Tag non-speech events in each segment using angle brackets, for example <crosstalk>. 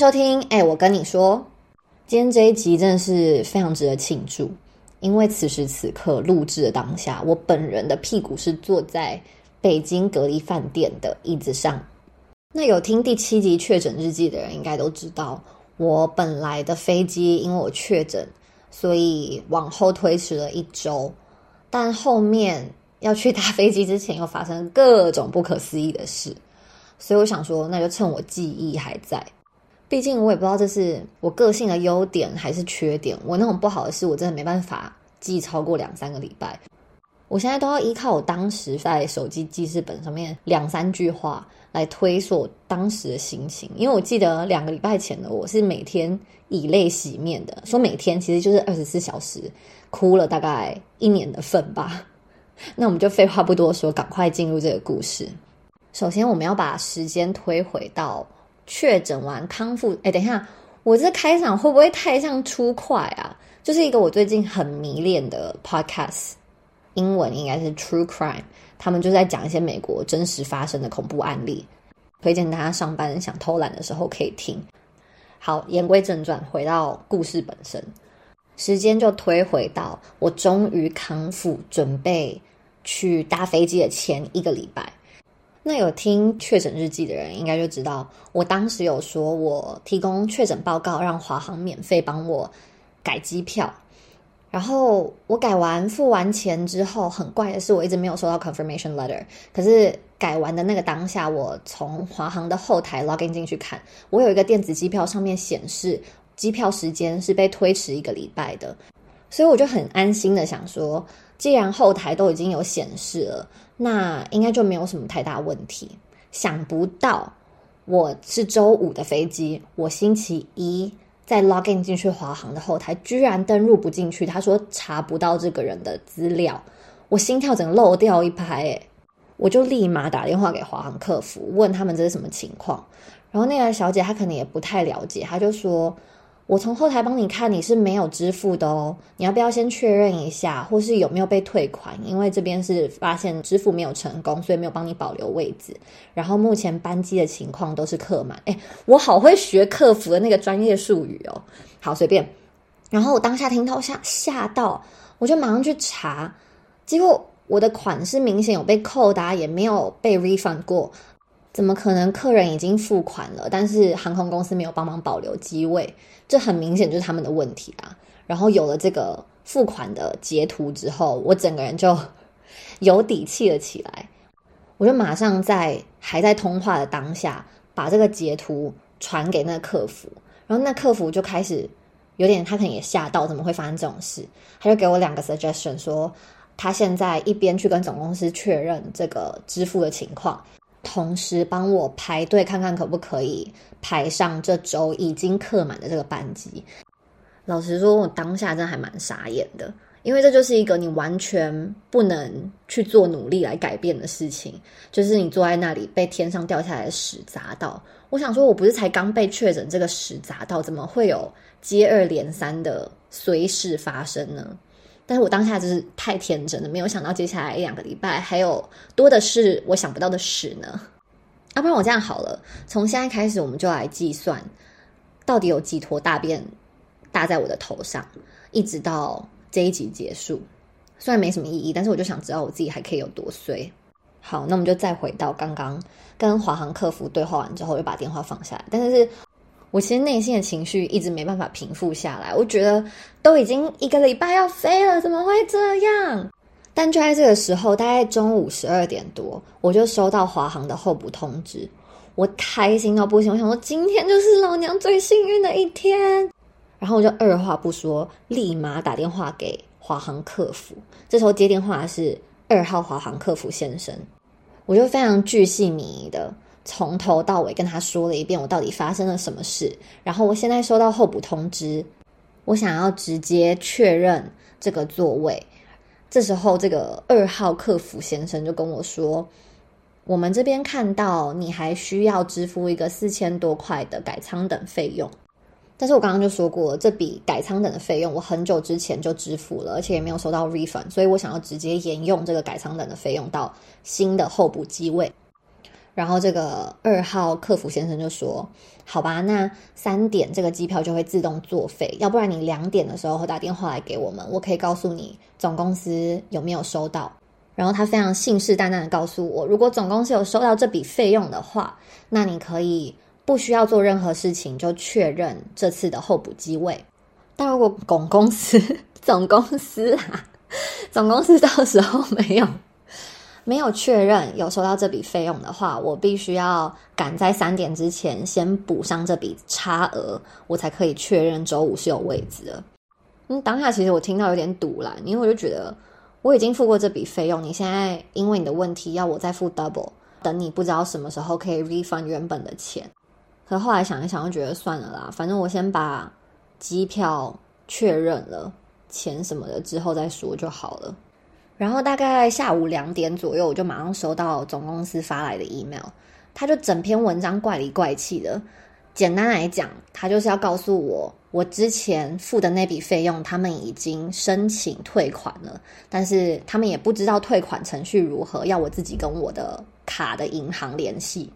收听。哎，我跟你说，今天这一集真的是非常值得庆祝，因为此时此刻录制的当下，我本人的屁股是坐在北京隔离饭店的椅子上。那有听第七集确诊日记的人应该都知道，我本来的飞机因为我确诊，所以往后推迟了一周。但后面要去搭飞机之前，又发生各种不可思议的事，所以我想说，那就趁我记忆还在。毕竟我也不知道这是我个性的优点还是缺点。我那种不好的事，我真的没办法记超过两三个礼拜。我现在都要依靠我当时在手机记事本上面两三句话来推索当时的心情。因为我记得两个礼拜前的我是每天以泪洗面的，说每天其实就是二十四小时哭了大概一年的份吧。那我们就废话不多说，赶快进入这个故事。首先，我们要把时间推回到。确诊完康复，哎，等一下，我这开场会不会太像出快啊？就是一个我最近很迷恋的 podcast，英文应该是 True Crime，他们就在讲一些美国真实发生的恐怖案例，推荐大家上班想偷懒的时候可以听。好，言归正传，回到故事本身，时间就推回到我终于康复，准备去搭飞机的前一个礼拜。那有听确诊日记的人应该就知道，我当时有说我提供确诊报告，让华航免费帮我改机票。然后我改完付完钱之后，很怪的是，我一直没有收到 confirmation letter。可是改完的那个当下，我从华航的后台 login 进去看，我有一个电子机票，上面显示机票时间是被推迟一个礼拜的。所以我就很安心的想说，既然后台都已经有显示了。那应该就没有什么太大问题。想不到我是周五的飞机，我星期一在 login 进去华航的后台，居然登入不进去。他说查不到这个人的资料，我心跳整个漏掉一拍，诶我就立马打电话给华航客服，问他们这是什么情况。然后那个小姐她可能也不太了解，她就说。我从后台帮你看，你是没有支付的哦。你要不要先确认一下，或是有没有被退款？因为这边是发现支付没有成功，所以没有帮你保留位置。然后目前班机的情况都是客满。哎，我好会学客服的那个专业术语哦。好，随便。然后我当下听到吓吓到，我就马上去查，结果我的款式明显有被扣的，也没有被 refund 过。怎么可能？客人已经付款了，但是航空公司没有帮忙保留机位，这很明显就是他们的问题啊。然后有了这个付款的截图之后，我整个人就有底气了起来。我就马上在还在通话的当下，把这个截图传给那客服，然后那客服就开始有点，他可能也吓到，怎么会发生这种事？他就给我两个 suggestion，说他现在一边去跟总公司确认这个支付的情况。同时帮我排队看看可不可以排上这周已经客满的这个班机。老实说，我当下真的还蛮傻眼的，因为这就是一个你完全不能去做努力来改变的事情，就是你坐在那里被天上掉下来的屎砸到。我想说，我不是才刚被确诊，这个屎砸到，怎么会有接二连三的随时发生呢？但是我当下就是太天真了，没有想到接下来一两个礼拜还有多的是我想不到的事呢。要不然我这样好了，从现在开始我们就来计算，到底有几坨大便搭在我的头上，一直到这一集结束。虽然没什么意义，但是我就想知道我自己还可以有多衰。好，那我们就再回到刚刚跟华航客服对话完之后，又把电话放下来。但是。我其实内心的情绪一直没办法平复下来，我觉得都已经一个礼拜要飞了，怎么会这样？但就在这个时候，大概中午十二点多，我就收到华航的候补通知，我开心到不行，我想说今天就是老娘最幸运的一天，然后我就二话不说，立马打电话给华航客服。这时候接电话是二号华航客服先生，我就非常巨细靡遗的。从头到尾跟他说了一遍我到底发生了什么事，然后我现在收到候补通知，我想要直接确认这个座位。这时候，这个二号客服先生就跟我说：“我们这边看到你还需要支付一个四千多块的改仓等费用，但是我刚刚就说过，这笔改仓等的费用我很久之前就支付了，而且也没有收到 refund，所以我想要直接沿用这个改仓等的费用到新的候补机位。”然后这个二号客服先生就说：“好吧，那三点这个机票就会自动作废，要不然你两点的时候打电话来给我们，我可以告诉你总公司有没有收到。”然后他非常信誓旦旦的告诉我：“如果总公司有收到这笔费用的话，那你可以不需要做任何事情就确认这次的候补机位。但如果总公司总公司啊，总公司到时候没有。”没有确认有收到这笔费用的话，我必须要赶在三点之前先补上这笔差额，我才可以确认周五是有位置的。嗯，当下其实我听到有点堵了，因为我就觉得我已经付过这笔费用，你现在因为你的问题要我再付 double，等你不知道什么时候可以 refund 原本的钱。可后来想一想，就觉得算了啦，反正我先把机票确认了，钱什么的之后再说就好了。然后大概下午两点左右，我就马上收到总公司发来的 email，他就整篇文章怪里怪气的。简单来讲，他就是要告诉我，我之前付的那笔费用，他们已经申请退款了，但是他们也不知道退款程序如何，要我自己跟我的卡的银行联系。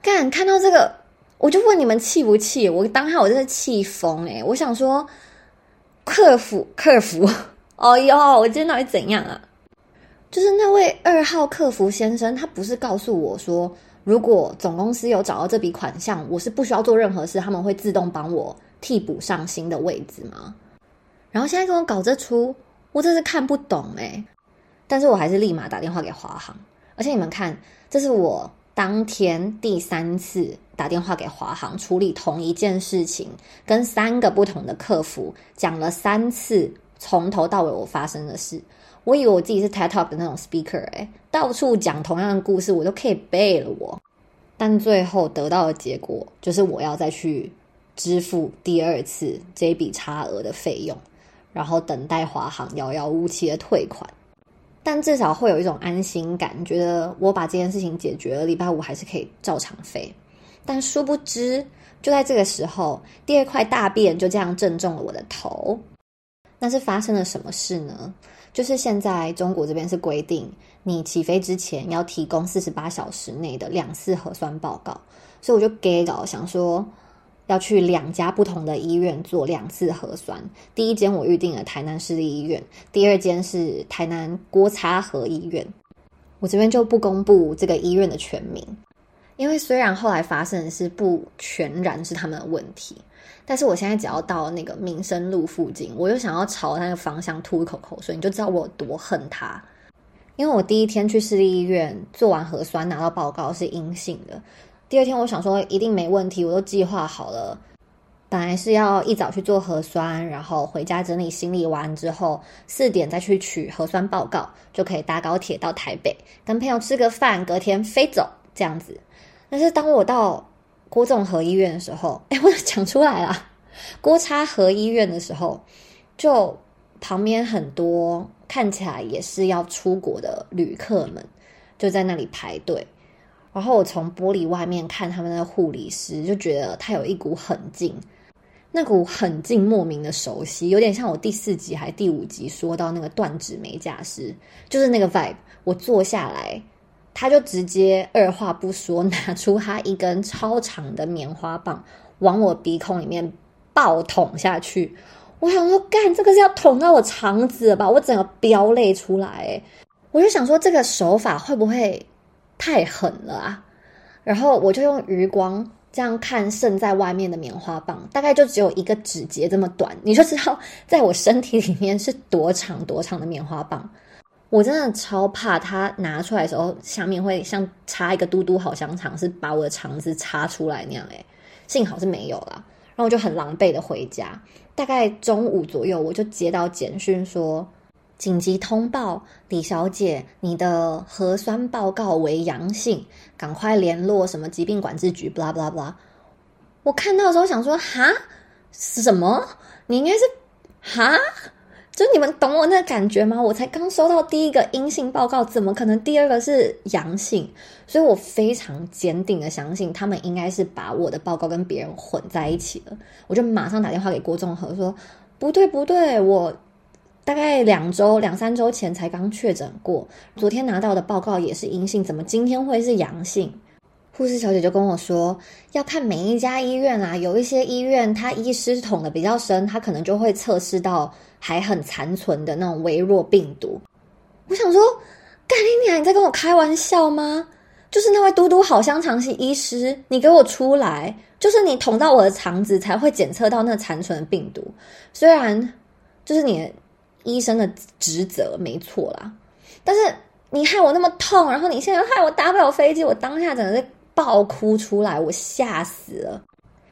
干，看到这个，我就问你们气不气？我当下我真的气疯诶，我想说，客服，客服。哦哟，我今天到底怎样啊？就是那位二号客服先生，他不是告诉我说，如果总公司有找到这笔款项，我是不需要做任何事，他们会自动帮我替补上新的位置吗？然后现在跟我搞这出，我真是看不懂哎！但是我还是立马打电话给华航，而且你们看，这是我当天第三次打电话给华航处理同一件事情，跟三个不同的客服讲了三次。从头到尾我发生的事，我以为我自己是 TED Talk 的那种 speaker，哎，到处讲同样的故事，我都可以背了我。但最后得到的结果就是我要再去支付第二次这笔差额的费用，然后等待华航遥遥无期的退款。但至少会有一种安心感，觉得我把这件事情解决了，礼拜五还是可以照常飞。但殊不知，就在这个时候，第二块大便就这样正中了我的头。那是发生了什么事呢？就是现在中国这边是规定，你起飞之前要提供四十八小时内的两次核酸报告，所以我就给到想说要去两家不同的医院做两次核酸。第一间我预定了台南市立医院，第二间是台南郭擦河医院。我这边就不公布这个医院的全名，因为虽然后来发生的是不全然是他们的问题。但是我现在只要到那个民生路附近，我就想要朝那个方向吐一口口水，你就知道我有多恨他。因为我第一天去市立医院做完核酸拿到报告是阴性的，第二天我想说一定没问题，我都计划好了，本来是要一早去做核酸，然后回家整理行李完之后四点再去取核酸报告，就可以搭高铁到台北跟朋友吃个饭，隔天飞走这样子。但是当我到郭仲和医院的时候，<laughs> 哎，我讲出来了。郭差和医院的时候，就旁边很多看起来也是要出国的旅客们，就在那里排队。然后我从玻璃外面看他们的护理师，就觉得他有一股狠劲，那股狠劲莫名的熟悉，有点像我第四集还第五集说到那个断指美甲师，就是那个 vibe。我坐下来。他就直接二话不说，拿出他一根超长的棉花棒，往我鼻孔里面爆捅下去。我想说，干这个是要捅到我肠子了吧？我整个飙泪出来。我就想说，这个手法会不会太狠了啊？然后我就用余光这样看渗在外面的棉花棒，大概就只有一个指节这么短，你就知道在我身体里面是多长多长的棉花棒。我真的超怕他拿出来的时候，下面会像插一个嘟嘟好香肠，是把我的肠子插出来那样。诶幸好是没有啦。然后我就很狼狈的回家。大概中午左右，我就接到简讯说紧急通报，李小姐，你的核酸报告为阳性，赶快联络什么疾病管制局。blah blah blah。我看到的时候想说，哈，什么？你应该是哈？就你们懂我那感觉吗？我才刚收到第一个阴性报告，怎么可能第二个是阳性？所以我非常坚定的相信，他们应该是把我的报告跟别人混在一起了。我就马上打电话给郭仲和说：“不对，不对，我大概两周、两三周前才刚确诊过，昨天拿到的报告也是阴性，怎么今天会是阳性？”护士小姐就跟我说，要看每一家医院啊，有一些医院它医师捅的比较深，它可能就会测试到还很残存的那种微弱病毒。我想说，干你娘！你在跟我开玩笑吗？就是那位嘟嘟好香肠系医师，你给我出来！就是你捅到我的肠子才会检测到那残存的病毒。虽然就是你医生的职责没错啦，但是你害我那么痛，然后你现在害我搭不了飞机，我当下真的是爆哭出来，我吓死了。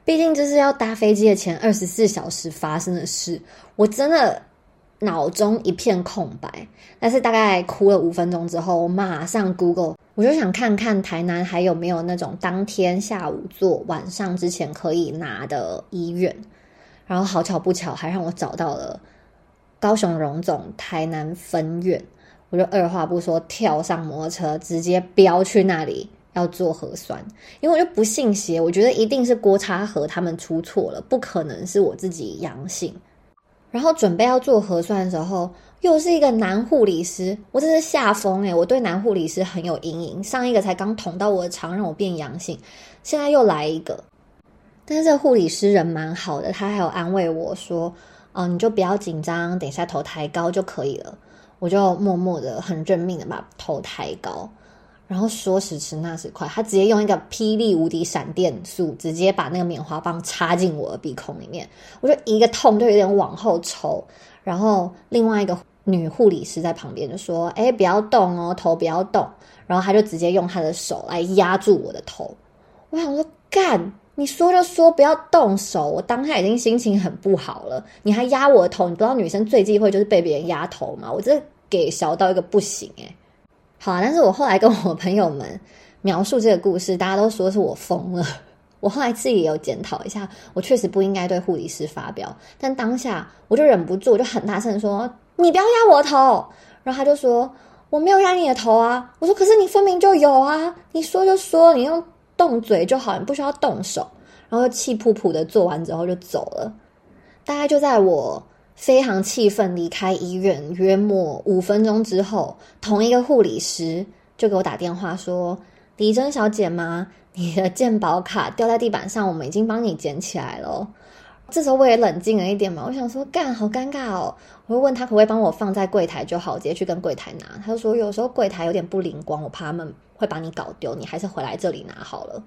毕竟这是要搭飞机的前二十四小时发生的事，我真的。脑中一片空白，但是大概哭了五分钟之后，我马上 Google，我就想看看台南还有没有那种当天下午做、晚上之前可以拿的医院。然后好巧不巧，还让我找到了高雄荣总台南分院。我就二话不说，跳上摩托车，直接飙去那里要做核酸。因为我就不信邪，我觉得一定是郭差和他们出错了，不可能是我自己阳性。然后准备要做核酸的时候，又是一个男护理师，我真是吓疯诶我对男护理师很有阴影。上一个才刚捅到我的肠，让我变阳性，现在又来一个。但是这护理师人蛮好的，他还有安慰我说：“哦，你就不要紧张，等一下头抬高就可以了。”我就默默的、很认命的把头抬高。然后说时迟那时快，他直接用一个霹雳无敌闪电术，直接把那个棉花棒插进我的鼻孔里面。我就一个痛，就有点往后抽。然后另外一个女护理师在旁边就说：“哎，不要动哦，头不要动。”然后他就直接用他的手来压住我的头。我想说：“干，你说就说，不要动手。”我当下已经心情很不好了，你还压我的头？你不知道女生最忌讳就是被别人压头吗？我这给小到一个不行诶好啊，但是我后来跟我朋友们描述这个故事，大家都说是我疯了。我后来自己也有检讨一下，我确实不应该对护理师发飙，但当下我就忍不住，我就很大声说：“你不要压我头。”然后他就说：“我没有压你的头啊。”我说：“可是你分明就有啊！你说就说，你用动嘴就好，你不需要动手。”然后气噗噗的做完之后就走了。大概就在我。非常气愤，离开医院约莫五分钟之后，同一个护理师就给我打电话说：“李珍小姐吗？你的健保卡掉在地板上，我们已经帮你捡起来了。”这时候我也冷静了一点嘛，我想说：“干，好尴尬哦！”我会问他可不可以帮我放在柜台就好，直接去跟柜台拿。他就说：“有时候柜台有点不灵光，我怕他们会把你搞丢，你还是回来这里拿好了。”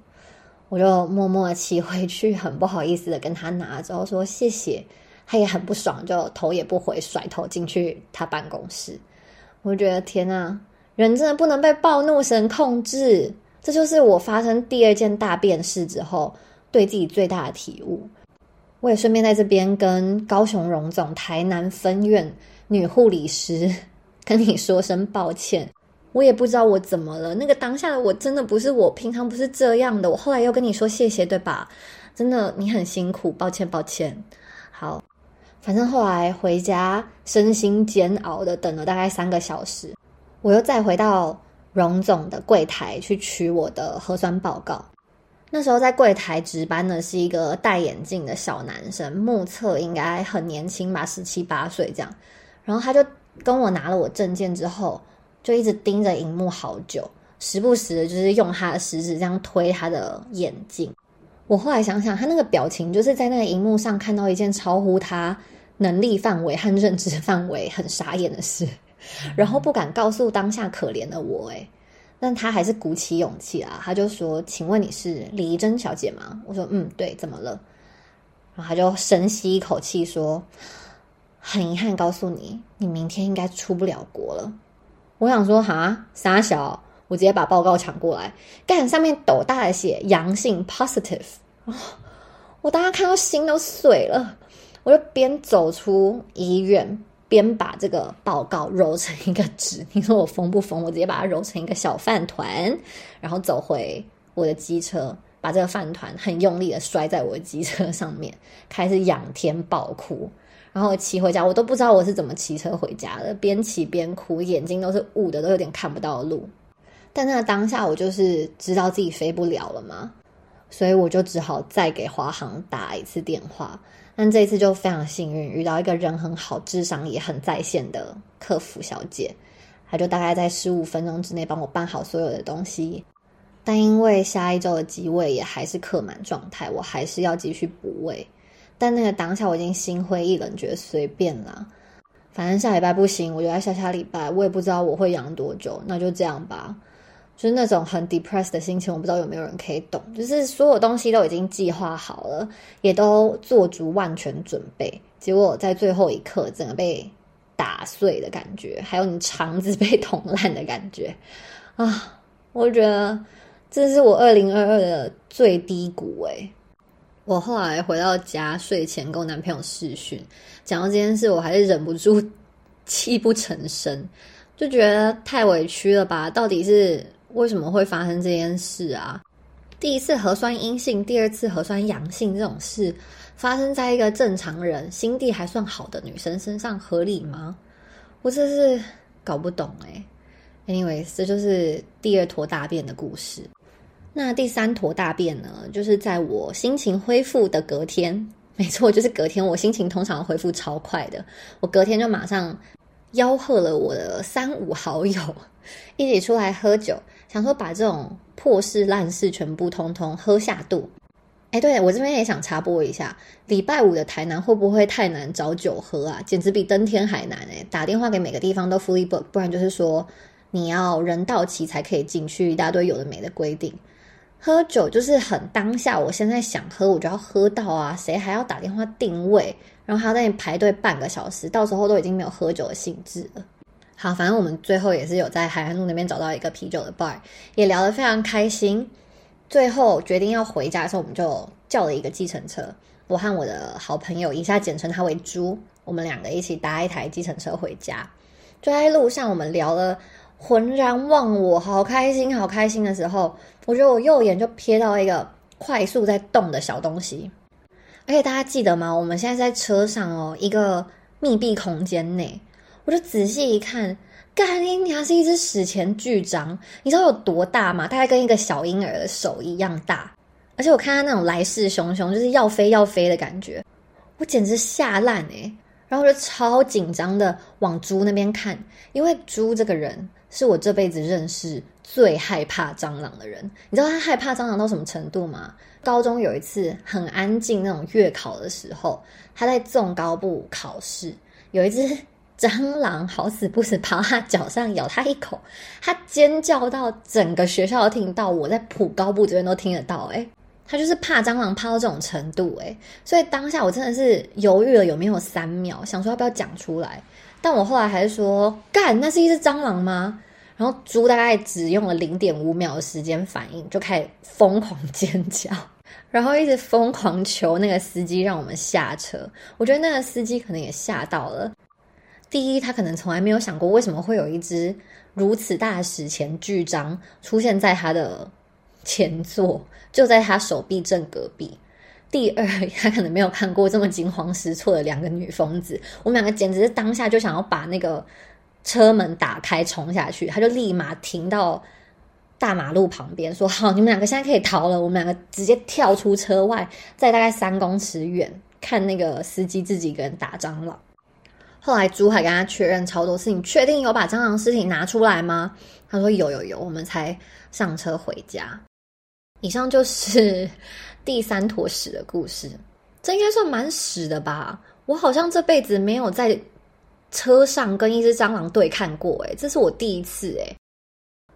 我就默默的骑回去，很不好意思的跟他拿，之后说：“谢谢。”他也很不爽，就头也不回，甩头进去他办公室。我觉得天呐，人真的不能被暴怒神控制。这就是我发生第二件大变事之后对自己最大的体悟。我也顺便在这边跟高雄荣总台南分院女护理师 <laughs> 跟你说声抱歉。我也不知道我怎么了，那个当下的我真的不是我，平常不是这样的。我后来又跟你说谢谢，对吧？真的你很辛苦，抱歉抱歉。好。反正后来回家，身心煎熬的等了大概三个小时，我又再回到荣总的柜台去取我的核酸报告。那时候在柜台值班的是一个戴眼镜的小男生，目测应该很年轻吧，十七八岁这样。然后他就跟我拿了我证件之后，就一直盯着荧幕好久，时不时的就是用他的食指这样推他的眼镜。我后来想想，他那个表情就是在那个荧幕上看到一件超乎他。能力范围和认知范围很傻眼的事，然后不敢告诉当下可怜的我，诶，但他还是鼓起勇气啊，他就说：“请问你是李怡珍小姐吗？”我说：“嗯，对，怎么了？”然后他就深吸一口气说：“很遗憾告诉你，你明天应该出不了国了。”我想说：“哈，傻小！”我直接把报告抢过来，干上面斗大的写阳性 （positive），我当时看到心都碎了。我就边走出医院，边把这个报告揉成一个纸。你说我疯不疯？我直接把它揉成一个小饭团，然后走回我的机车，把这个饭团很用力的摔在我的机车上面，开始仰天暴哭。然后骑回家，我都不知道我是怎么骑车回家的，边骑边哭，眼睛都是雾的，都有点看不到路。但那当下，我就是知道自己飞不了了嘛，所以我就只好再给华航打一次电话。但这一次就非常幸运，遇到一个人很好、智商也很在线的客服小姐，她就大概在十五分钟之内帮我办好所有的东西，但因为下一周的机位也还是客满状态，我还是要继续补位。但那个当下我已经心灰意冷，觉得随便啦，反正下礼拜不行，我就在下下礼拜，我也不知道我会养多久，那就这样吧。就是那种很 depressed 的心情，我不知道有没有人可以懂。就是所有东西都已经计划好了，也都做足万全准备，结果在最后一刻，整个被打碎的感觉，还有你肠子被捅烂的感觉啊！我觉得这是我二零二二的最低谷诶。我后来回到家睡前跟我男朋友视讯，讲到这件事，我还是忍不住泣不成声，就觉得太委屈了吧？到底是？为什么会发生这件事啊？第一次核酸阴性，第二次核酸阳性这种事，发生在一个正常人、心地还算好的女生身上，合理吗？我真是搞不懂哎。anyways，这就是第二坨大便的故事。那第三坨大便呢？就是在我心情恢复的隔天，没错，就是隔天。我心情通常恢复超快的，我隔天就马上吆喝了我的三五好友 <laughs> 一起出来喝酒。想说把这种破事烂事全部通通喝下肚，哎，对我这边也想插播一下，礼拜五的台南会不会太难找酒喝啊？简直比登天还难哎！打电话给每个地方都 fully book，不然就是说你要人到齐才可以进去，一大堆有的没的规定。喝酒就是很当下，我现在想喝我就要喝到啊，谁还要打电话定位，然后还要在那排队半个小时，到时候都已经没有喝酒的兴致了。好，反正我们最后也是有在海岸路那边找到一个啤酒的 bar，也聊得非常开心。最后决定要回家的时候，我们就叫了一个计程车。我和我的好朋友，以下简称他为猪，我们两个一起搭一台计程车回家。就在路上，我们聊了浑然忘我，好开心，好开心的时候，我觉得我右眼就瞥到一个快速在动的小东西。而且大家记得吗？我们现在在车上哦，一个密闭空间内。我就仔细一看，干你娘是一只史前巨章，你知道有多大吗？大概跟一个小婴儿的手一样大，而且我看它那种来势汹汹，就是要飞要飞的感觉，我简直吓烂诶然后我就超紧张的往猪那边看，因为猪这个人是我这辈子认识最害怕蟑螂的人。你知道他害怕蟑螂到什么程度吗？高中有一次很安静那种月考的时候，他在纵高部考试，有一只。<laughs> 蟑螂好死不死爬他脚上咬他一口，他尖叫到整个学校都听到，我在普高部这边都听得到。诶他就是怕蟑螂怕到这种程度，诶所以当下我真的是犹豫了有没有三秒，想说要不要讲出来，但我后来还是说干，那是一只蟑螂吗？然后猪大概只用了零点五秒的时间反应，就开始疯狂尖叫，<laughs> 然后一直疯狂求那个司机让我们下车。我觉得那个司机可能也吓到了。第一，他可能从来没有想过为什么会有一只如此大史前巨章出现在他的前座，就在他手臂正隔壁。第二，他可能没有看过这么惊慌失措的两个女疯子。我们两个简直是当下就想要把那个车门打开冲下去，他就立马停到大马路旁边，说：“好，你们两个现在可以逃了。”我们两个直接跳出车外，在大概三公尺远看那个司机自己一个人打蟑螂。后来珠海跟他确认超多事情，确定有把蟑螂尸体拿出来吗？他说有有有，我们才上车回家。以上就是 <laughs> 第三坨屎的故事，这应该算蛮屎的吧？我好像这辈子没有在车上跟一只蟑螂对看过，诶这是我第一次，诶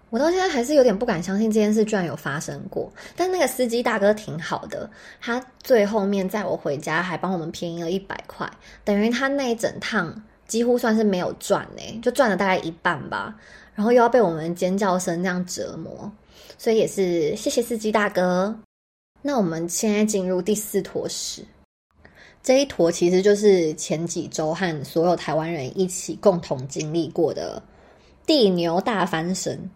我到现在还是有点不敢相信这件事居然有发生过，但那个司机大哥挺好的，他最后面载我回家还帮我们便宜了一百块，等于他那一整趟几乎算是没有赚呢，就赚了大概一半吧，然后又要被我们尖叫声这样折磨，所以也是谢谢司机大哥。那我们现在进入第四坨屎，这一坨其实就是前几周和所有台湾人一起共同经历过的地牛大翻身。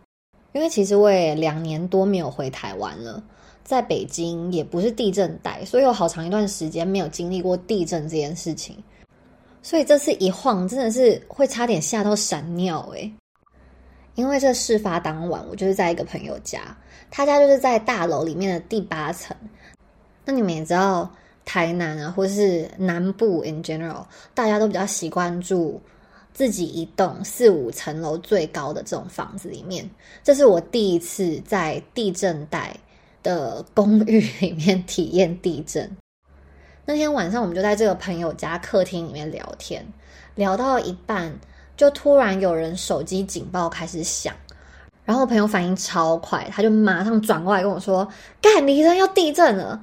因为其实我也两年多没有回台湾了，在北京也不是地震带，所以有好长一段时间没有经历过地震这件事情。所以这次一晃，真的是会差点吓到闪尿诶因为这事发当晚，我就是在一个朋友家，他家就是在大楼里面的第八层。那你们也知道，台南啊，或是南部 in general，大家都比较习惯住自己一栋四五层楼最高的这种房子里面，这是我第一次在地震带的公寓里面体验地震。那天晚上，我们就在这个朋友家客厅里面聊天，聊到一半，就突然有人手机警报开始响，然后朋友反应超快，他就马上转过来跟我说：“干，离人要地震了！”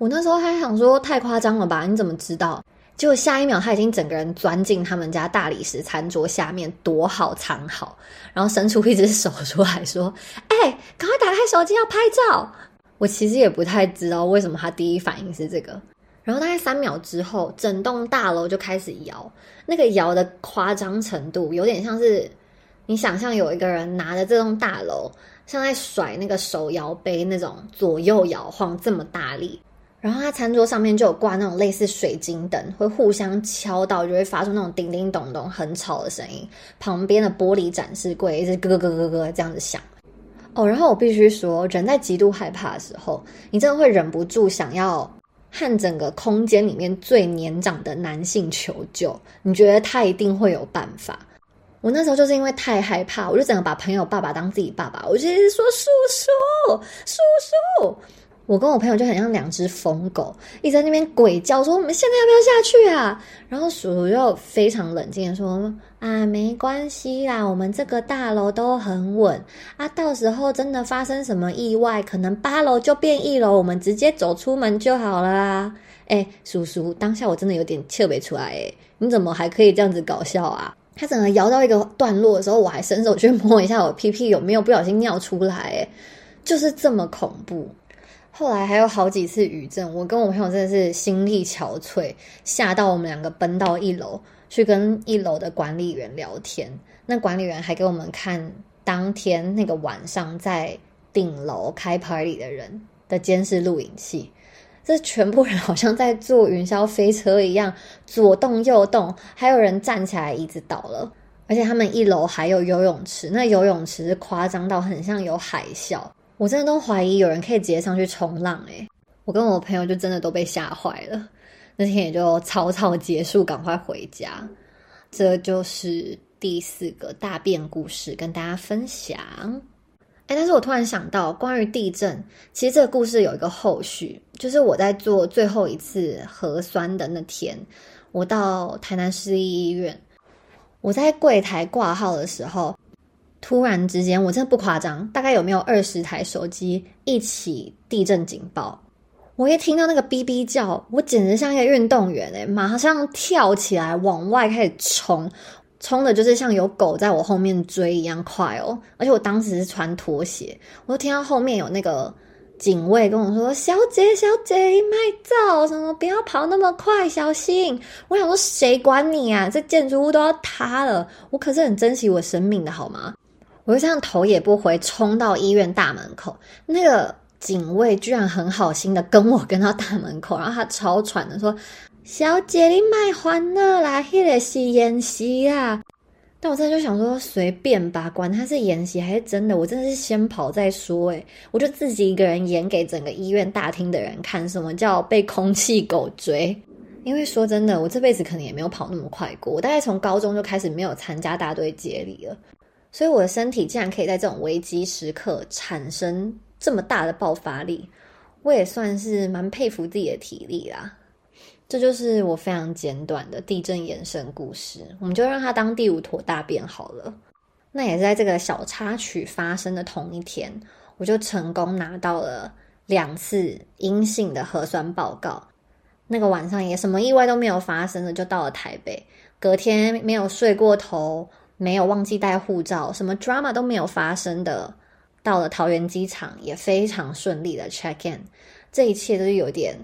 我那时候还想说：“太夸张了吧？你怎么知道？”结果下一秒，他已经整个人钻进他们家大理石餐桌下面躲好藏好，然后伸出一只手出来说：“哎，赶快打开手机要拍照。”我其实也不太知道为什么他第一反应是这个。然后大概三秒之后，整栋大楼就开始摇，那个摇的夸张程度有点像是你想象有一个人拿着这栋大楼，像在甩那个手摇杯那种左右摇晃这么大力。然后他餐桌上面就有挂那种类似水晶灯，会互相敲到，就会发出那种叮叮咚咚很吵的声音。旁边的玻璃展示柜一直咯咯咯咯这样子响。哦，然后我必须说，人在极度害怕的时候，你真的会忍不住想要和整个空间里面最年长的男性求救。你觉得他一定会有办法？我那时候就是因为太害怕，我就整个把朋友爸爸当自己爸爸，我就说叔叔，叔叔。我跟我朋友就很像两只疯狗，一直在那边鬼叫，说我们现在要不要下去啊？然后叔叔又非常冷静的说：“啊，没关系啦，我们这个大楼都很稳啊，到时候真的发生什么意外，可能八楼就变一楼，我们直接走出门就好了啦。”哎，叔叔，当下我真的有点笑不出来，哎，你怎么还可以这样子搞笑啊？他整个摇到一个段落的时候，我还伸手去摸一下我屁屁有没有不小心尿出来，哎，就是这么恐怖。后来还有好几次余震，我跟我朋友真的是心力憔悴，吓到我们两个奔到一楼去跟一楼的管理员聊天。那管理员还给我们看当天那个晚上在顶楼开 party 的人的监视录影器，这全部人好像在坐云霄飞车一样，左动右动，还有人站起来椅子倒了，而且他们一楼还有游泳池，那游泳池夸张到很像有海啸。我真的都怀疑有人可以直接上去冲浪诶，我跟我朋友就真的都被吓坏了。那天也就草草结束，赶快回家。这就是第四个大便故事，跟大家分享。哎，但是我突然想到，关于地震，其实这个故事有一个后续，就是我在做最后一次核酸的那天，我到台南市立医院，我在柜台挂号的时候。突然之间，我真的不夸张，大概有没有二十台手机一起地震警报？我一听到那个哔哔叫，我简直像一个运动员诶，马上跳起来往外开始冲，冲的就是像有狗在我后面追一样快哦！而且我当时是穿拖鞋，我就听到后面有那个警卫跟我说：“小姐，小姐，卖照什么？不要跑那么快，小心！”我想说，谁管你啊？这建筑物都要塌了，我可是很珍惜我生命的好吗？我就这样头也不回冲到医院大门口，那个警卫居然很好心的跟我跟到大门口，然后他超喘的说：“小姐，你卖欢乐啦，那个是演习啊。”但我真的就想说随便吧，管他是演习还是真的，我真的是先跑再说。诶我就自己一个人演给整个医院大厅的人看，什么叫被空气狗追？因为说真的，我这辈子可能也没有跑那么快过。我大概从高中就开始没有参加大队接力了。所以我的身体竟然可以在这种危机时刻产生这么大的爆发力，我也算是蛮佩服自己的体力啦。这就是我非常简短的地震延伸故事，我们就让它当第五坨大便好了。那也是在这个小插曲发生的同一天，我就成功拿到了两次阴性的核酸报告。那个晚上也什么意外都没有发生的，就到了台北。隔天没有睡过头。没有忘记带护照，什么 drama 都没有发生的，到了桃园机场也非常顺利的 check in，这一切都是有点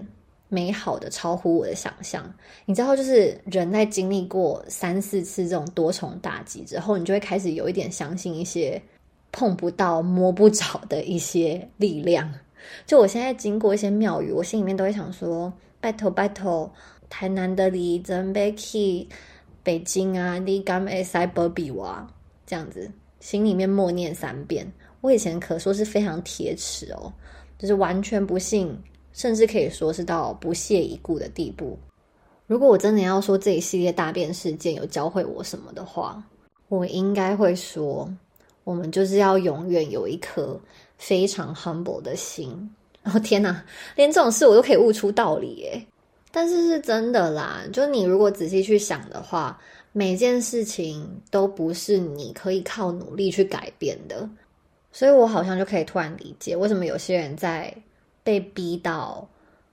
美好的，超乎我的想象。你知道，就是人在经历过三四次这种多重打击之后，你就会开始有一点相信一些碰不到、摸不着的一些力量。就我现在经过一些庙宇，我心里面都会想说：拜托拜托，台南的李真 Becky。北京啊，你敢会塞波比哇？这样子，心里面默念三遍。我以前可说是非常铁齿哦，就是完全不信，甚至可以说是到不屑一顾的地步。如果我真的要说这一系列大便事件有教会我什么的话，我应该会说，我们就是要永远有一颗非常 humble 的心。哦天哪，连这种事我都可以悟出道理耶！但是是真的啦，就你如果仔细去想的话，每件事情都不是你可以靠努力去改变的。所以我好像就可以突然理解，为什么有些人在被逼到。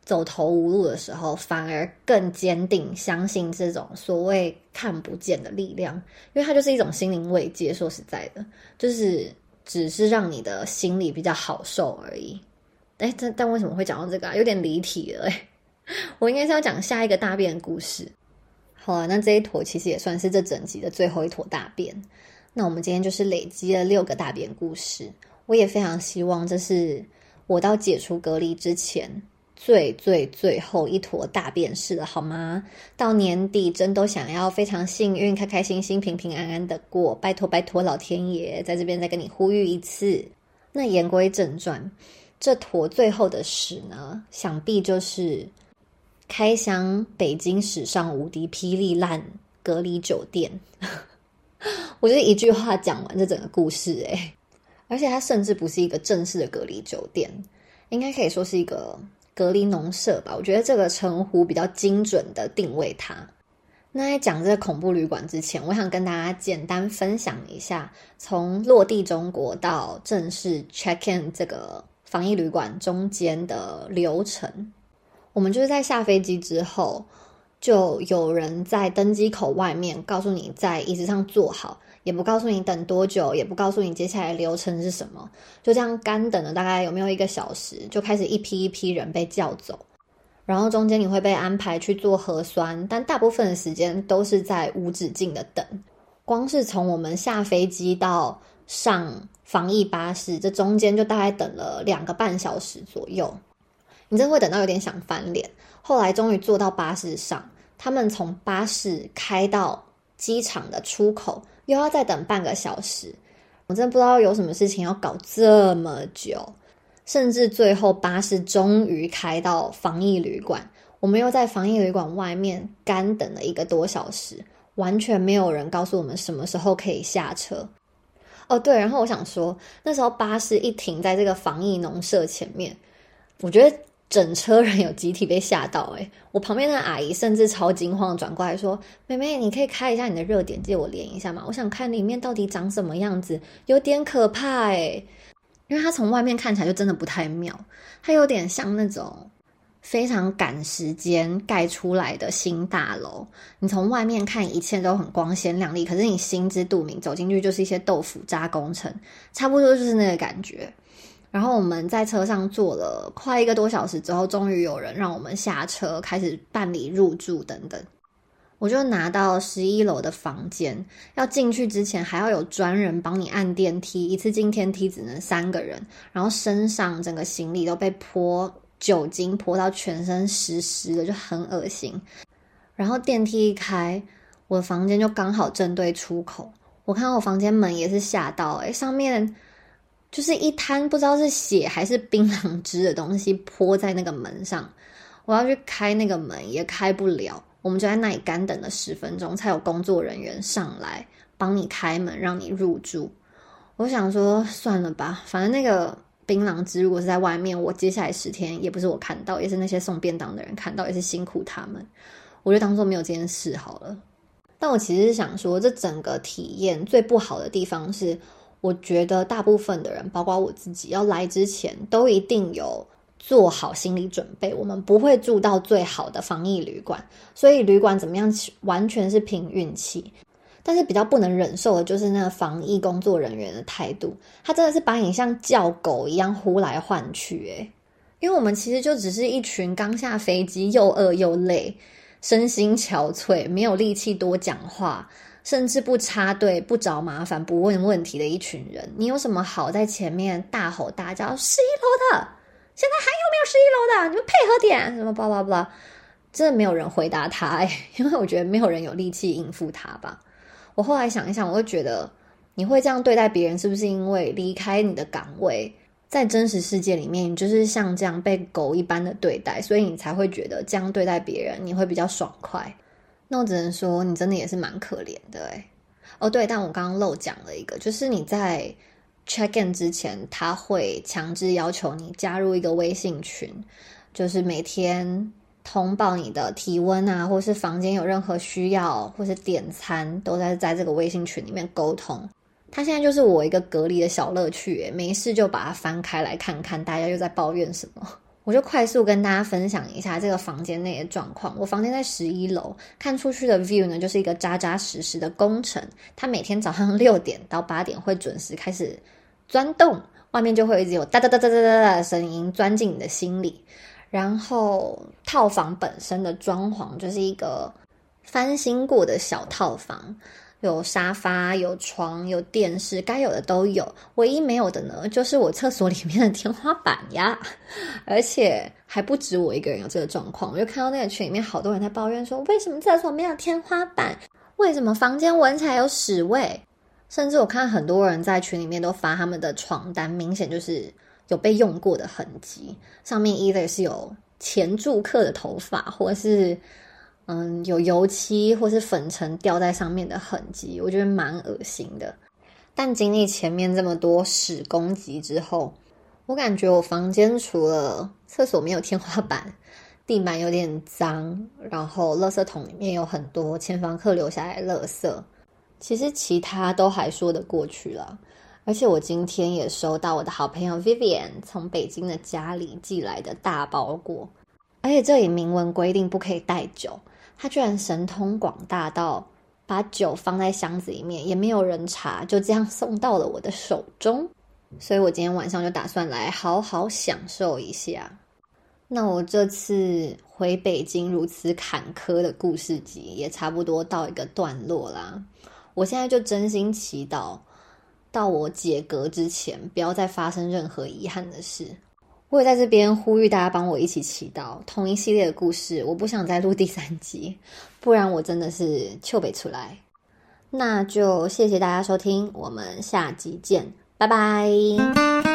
走投无路的时候，反而更坚定相信这种所谓看不见的力量，因为它就是一种心灵慰藉。说实在的，就是只是让你的心里比较好受而已。哎，但但为什么会讲到这个啊？有点离题了。哎，<laughs> 我应该是要讲下一个大便故事。好了，那这一坨其实也算是这整集的最后一坨大便。那我们今天就是累积了六个大便故事。我也非常希望这是我到解除隔离之前。最最最后一坨大便是了，好吗？到年底真都想要非常幸运、开开心心、平平安安的过，拜托拜托老天爷，在这边再跟你呼吁一次。那言归正传，这坨最后的屎呢，想必就是开箱北京史上无敌霹雳烂隔离酒店。<laughs> 我就一句话讲完这整个故事，诶而且它甚至不是一个正式的隔离酒店，应该可以说是一个。隔离农舍吧，我觉得这个称呼比较精准的定位它。那在讲这个恐怖旅馆之前，我想跟大家简单分享一下，从落地中国到正式 check in 这个防疫旅馆中间的流程。我们就是在下飞机之后，就有人在登机口外面告诉你，在椅子上坐好。也不告诉你等多久，也不告诉你接下来流程是什么，就这样干等了大概有没有一个小时，就开始一批一批人被叫走，然后中间你会被安排去做核酸，但大部分的时间都是在无止境的等。光是从我们下飞机到上防疫巴士，这中间就大概等了两个半小时左右，你真会等到有点想翻脸。后来终于坐到巴士上，他们从巴士开到机场的出口。又要再等半个小时，我真的不知道有什么事情要搞这么久。甚至最后巴士终于开到防疫旅馆，我们又在防疫旅馆外面干等了一个多小时，完全没有人告诉我们什么时候可以下车。哦，对，然后我想说，那时候巴士一停在这个防疫农舍前面，我觉得。整车人有集体被吓到，诶 <laughs> 我旁边的阿姨甚至超惊慌，转过来说：“妹妹，你可以开一下你的热点，借我连一下吗？我想看里面到底长什么样子，有点可怕诶因为它从外面看起来就真的不太妙，它有点像那种非常赶时间盖出来的新大楼。你从外面看一切都很光鲜亮丽，可是你心知肚明，走进去就是一些豆腐渣工程，差不多就是那个感觉。”然后我们在车上坐了快一个多小时之后，终于有人让我们下车，开始办理入住等等。我就拿到十一楼的房间，要进去之前还要有专人帮你按电梯，一次进电梯只能三个人，然后身上整个行李都被泼酒精泼到全身湿湿的，就很恶心。然后电梯一开，我的房间就刚好正对出口，我看到我房间门也是吓到，诶上面。就是一滩不知道是血还是槟榔汁的东西泼在那个门上，我要去开那个门也开不了，我们就在那里干等了十分钟，才有工作人员上来帮你开门，让你入住。我想说算了吧，反正那个槟榔汁如果是在外面，我接下来十天也不是我看到，也是那些送便当的人看到，也是辛苦他们，我就当做没有这件事好了。但我其实是想说，这整个体验最不好的地方是。我觉得大部分的人，包括我自己，要来之前都一定有做好心理准备。我们不会住到最好的防疫旅馆，所以旅馆怎么样，完全是凭运气。但是比较不能忍受的就是那个防疫工作人员的态度，他真的是把你像叫狗一样呼来唤去。诶因为我们其实就只是一群刚下飞机又饿又累、身心憔悴、没有力气多讲话。甚至不插队、不找麻烦、不问问题的一群人，你有什么好在前面大吼大叫？十一楼的，现在还有没有十一楼的？你们配合点，什么巴拉巴拉，真的没有人回答他哎，因为我觉得没有人有力气应付他吧。我后来想一想，我会觉得你会这样对待别人，是不是因为离开你的岗位，在真实世界里面，你就是像这样被狗一般的对待，所以你才会觉得这样对待别人你会比较爽快。那我只能说，你真的也是蛮可怜的哎。哦，对，但我刚刚漏讲了一个，就是你在 check in 之前，他会强制要求你加入一个微信群，就是每天通报你的体温啊，或是房间有任何需要，或是点餐，都在在这个微信群里面沟通。他现在就是我一个隔离的小乐趣，没事就把它翻开来看看，大家又在抱怨什么。我就快速跟大家分享一下这个房间内的状况。我房间在十一楼，看出去的 view 呢，就是一个扎扎实实的工程。它每天早上 <laughs> 六点到八点会准时开始钻洞，外面就会一直有哒哒哒哒哒哒哒的声音钻进你的心里。然后套房本身的装潢就是一个翻新过的小套房。有沙发，有床，有电视，该有的都有。唯一没有的呢，就是我厕所里面的天花板呀。而且还不止我一个人有这个状况，我就看到那个群里面好多人在抱怨说，为什么厕所没有天花板？为什么房间闻起来有屎味？甚至我看很多人在群里面都发他们的床单，明显就是有被用过的痕迹，上面 either 是有前住客的头发，或是。嗯，有油漆或是粉尘掉在上面的痕迹，我觉得蛮恶心的。但经历前面这么多屎攻击之后，我感觉我房间除了厕所没有天花板，地板有点脏，然后垃圾桶里面有很多前房客留下来的垃圾，其实其他都还说得过去了。而且我今天也收到我的好朋友 Vivian 从北京的家里寄来的大包裹，而且这里明文规定不可以带酒。他居然神通广大到把酒放在箱子里面，也没有人查，就这样送到了我的手中。所以我今天晚上就打算来好好享受一下。那我这次回北京如此坎坷的故事集也差不多到一个段落啦。我现在就真心祈祷，到我解隔之前，不要再发生任何遗憾的事。我也在这边呼吁大家帮我一起祈祷，同一系列的故事，我不想再录第三集，不然我真的是糗北出来。那就谢谢大家收听，我们下集见，拜拜。